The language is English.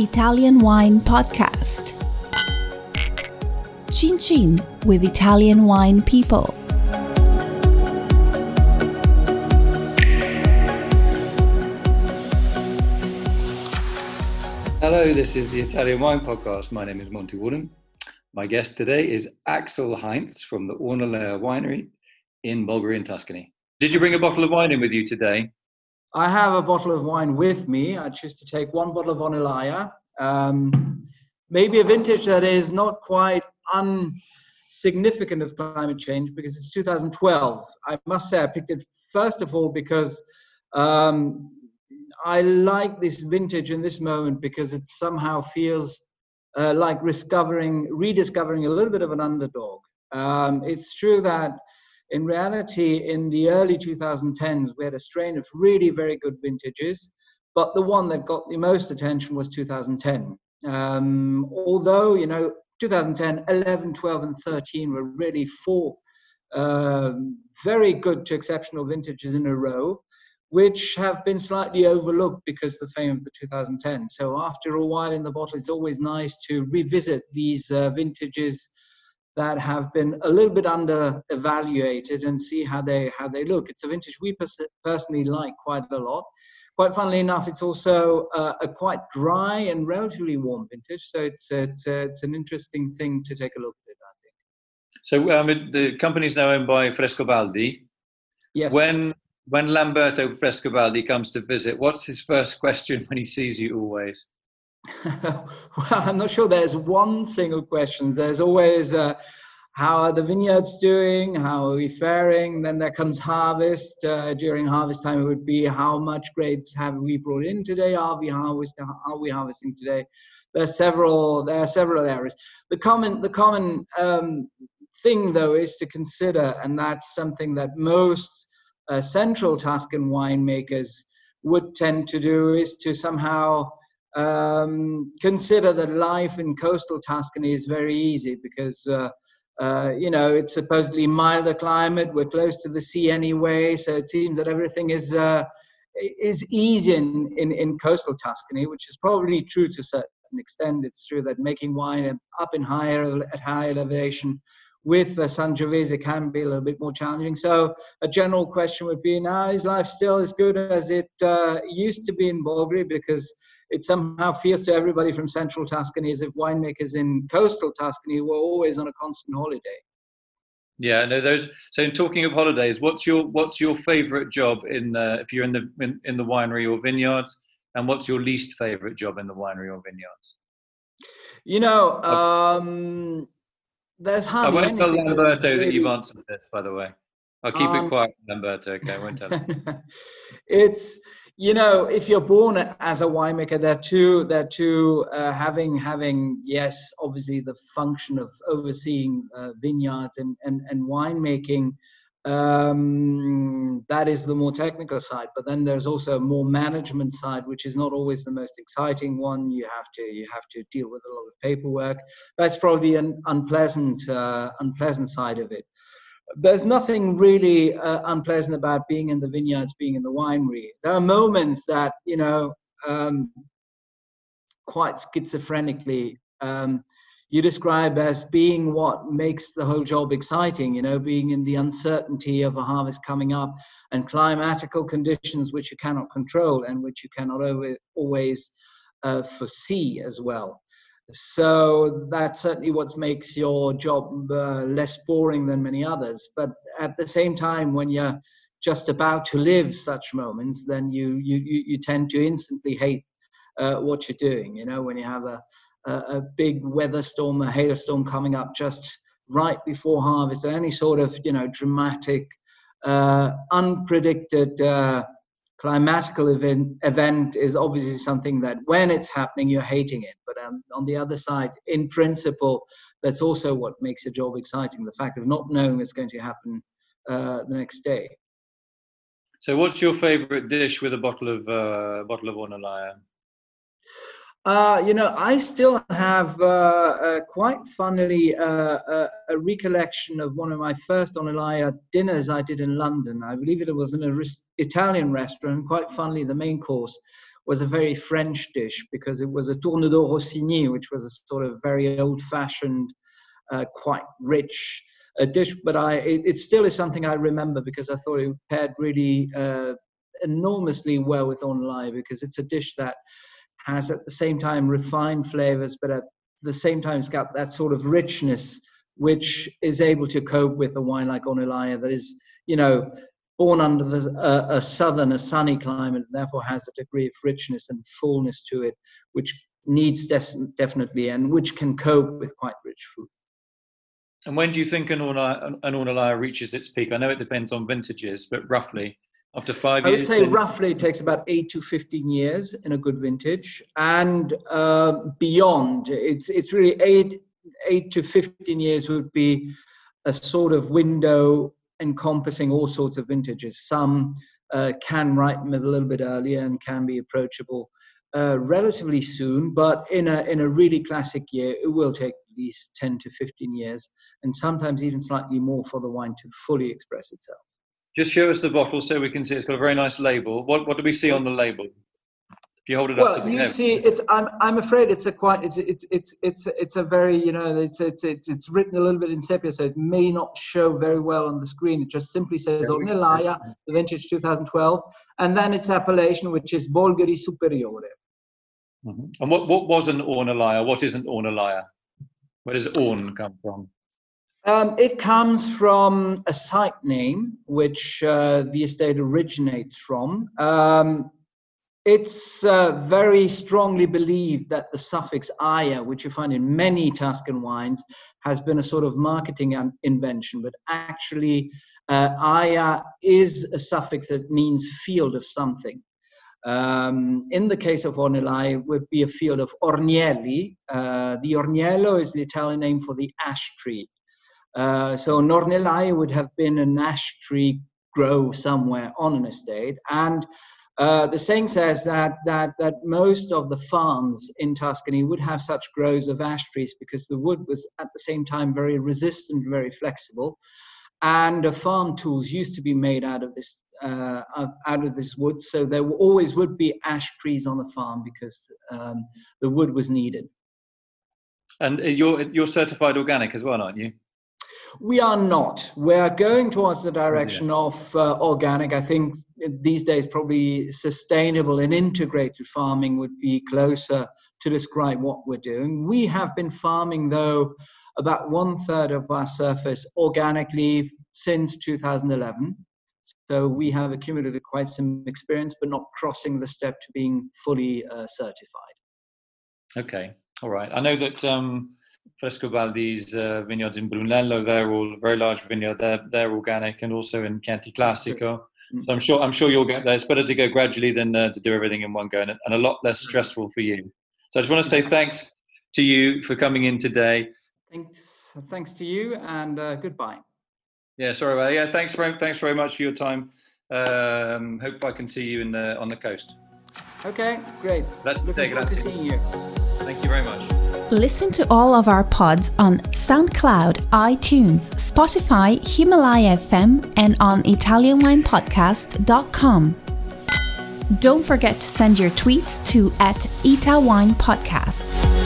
Italian Wine Podcast. Chin Chin with Italian Wine People. Hello, this is the Italian Wine Podcast. My name is Monty Waldin. My guest today is Axel Heinz from the Ornellaia Winery in Bolgheri Tuscany. Did you bring a bottle of wine in with you today? I have a bottle of wine with me. I choose to take one bottle of Ornellaia. Um, maybe a vintage that is not quite unsignificant of climate change because it's 2012. I must say I picked it first of all because um, I like this vintage in this moment because it somehow feels uh, like rediscovering a little bit of an underdog. Um, it's true that in reality, in the early 2010s, we had a strain of really very good vintages, but the one that got the most attention was 2010. Um, although, you know, 2010, 11, 12, and 13 were really four um, very good to exceptional vintages in a row, which have been slightly overlooked because of the fame of the 2010. So after a while in the bottle, it's always nice to revisit these uh, vintages that have been a little bit under evaluated and see how they how they look. It's a vintage we pers- personally like quite a lot. Quite funnily enough, it's also uh, a quite dry and relatively warm vintage, so it's it's, uh, it's an interesting thing to take a look at. I think. So um, the company is now owned by Frescobaldi. Yes. When when Lamberto Frescobaldi comes to visit, what's his first question when he sees you always? Well, I'm not sure there's one single question. There's always uh, how are the vineyards doing? How are we faring? Then there comes harvest. Uh, during harvest time, it would be how much grapes have we brought in today? Are we harvesting? Are we harvesting today? There are several. There are several areas. The common, the common um, thing though is to consider, and that's something that most uh, central Tuscan winemakers would tend to do, is to somehow um, consider that life in coastal Tuscany is very easy because uh, uh, you know it's supposedly milder climate. We're close to the sea anyway, so it seems that everything is uh, is easy in, in, in coastal Tuscany, which is probably true to a certain extent. It's true that making wine up in higher at higher elevation with uh, Sangiovese can be a little bit more challenging. So a general question would be: Now is life still as good as it uh, used to be in Bolgheri? Because it somehow feels to everybody from central Tuscany as if winemakers in coastal Tuscany were always on a constant holiday. Yeah, no. Those. So, in talking of holidays, what's your what's your favourite job in uh, if you're in the in, in, the winery or vineyards, and what's your least favourite job in the winery or vineyards? You know, um, there's hardly. I won't tell Lamberto really... that you've answered this, by the way. I'll keep um, it quiet, Lamberto. Okay, I won't tell it's you know if you're born as a winemaker there too there too uh, having having yes obviously the function of overseeing uh, vineyards and and, and winemaking um, that is the more technical side. But then there's also a more management side which is not always the most exciting one. You have to you have to deal with a lot of paperwork. That's probably an unpleasant uh, unpleasant side of it there's nothing really uh, unpleasant about being in the vineyards, being in the winery. There are moments that, you know, um, quite schizophrenically, um, you describe as being what makes the whole job exciting, you know, being in the uncertainty of a harvest coming up and climatical conditions which you cannot control and which you cannot always uh, foresee as well. So that's certainly what makes your job uh, less boring than many others. But at the same time, when you're just about to live such moments, then you you you, tend to instantly hate uh, what you're doing. You know, when you have a, a, a big weather storm, a hailstorm coming up just right before harvest, or any sort of you know dramatic, uh, unpredicted uh, climatical event, event is obviously something that when it's happening you're hating it. But um, on the other side in principle that's also what makes a job exciting the fact of not knowing what's going to happen uh, the next day. So what's your favorite dish with a bottle of uh, bottle of Ornellaia uh, you know, I still have uh, uh, quite funnily uh, uh, a recollection of one of my first Ornellaia dinners I did in London. I believe it was in an Italian restaurant. Quite funnily, the main course was a very French dish because it was a tournedos Rossini, which was a sort of very old-fashioned, quite rich dish. But I, it, it, still is something I remember because I thought it paired really enormously well with ornellaia because it's a dish that has at the same time refined flavors, but at the same time it's got that sort of richness which is able to cope with a wine like Ornellaia that is, you know, born under the, uh, a southern, a sunny climate, and therefore has a degree of richness and fullness to it, which needs des- definitely and which can cope with quite rich food. And when do you think an Ornellaia reaches its peak? I know it depends on vintages, but roughly after five I years? I would say then... roughly it takes about eight to 15 years in a good vintage. And uh, beyond, it's, it's really eight, eight to 15 years would be a sort of window encompassing all sorts of vintages. Some uh, can ripen a little bit earlier and can be approachable uh, relatively soon, but in a, in a really classic year, it will take at least 10 to 15 years, and sometimes even slightly more for the wine to fully express itself. Just show us the bottle so we can see. It's got a very nice label. What, what do we see on the label? If you hold it well, up to you see, it's. I'm. I'm afraid it's a quite. It's. It's. It's. It's. It's a very. You know. It's. It's. It's, it's written a little bit in sepia, so it may not show very well on the screen. It just simply says Ornellaia, the vintage 2012, and then its appellation, which is Bolgheri Superiore. Mm-hmm. And what, what was an Ornellaia? What isn't Ornellaia? Where does Orn come from? Um, it comes from a site name which uh, the estate originates from. Um, it's uh, very strongly believed that the suffix aya, which you find in many Tuscan wines, has been a sort of marketing invention, but actually, uh, aya is a suffix that means field of something. Um, in the case of Ornellaia, it would be a field of ornielli. Uh, the orniello is the Italian name for the ash tree. Uh, so an ornellaia would have been an ash tree grow somewhere on an estate. And uh, the saying says that, that, that most of the farms in Tuscany would have such groves of ash trees because the wood was at the same time very resistant, very flexible. And uh, farm tools used to be made out of this uh, out of this wood, so there always would be ash trees on the farm because um, the wood was needed. And uh, you're you're certified organic as well, aren't you? We are not. We're going towards the direction oh, yeah. of uh, organic. I think these days probably sustainable and integrated farming would be closer to describe what we're doing. We have been farming though about one third of our surface organically since 2011. So we have accumulated quite some experience, but not crossing the step to being fully uh, certified. Okay, all right. I know that um, Frescobaldi's uh, vineyards in Brunello, they're all very large vineyard. They're, they're organic, and also in Chianti Classico. Mm. So I'm sure I'm sure you'll get there. It's better to go gradually than uh, to do everything in one go, and, and a lot less mm. stressful for you. So I just want to say thanks to you for coming in today. Thanks, thanks to you, and uh, goodbye. Yeah, sorry about that. Yeah, thanks very, thanks very much for your time. Um, hope I can see you in the on the coast. Okay, great. Let's Looking forward to seeing you. Thank you very much. Listen to all of our pods on SoundCloud, iTunes, Spotify, Himalaya FM, and on ItalianWinePodcast.com. Don't forget to send your tweets to at Ita Wine Podcast.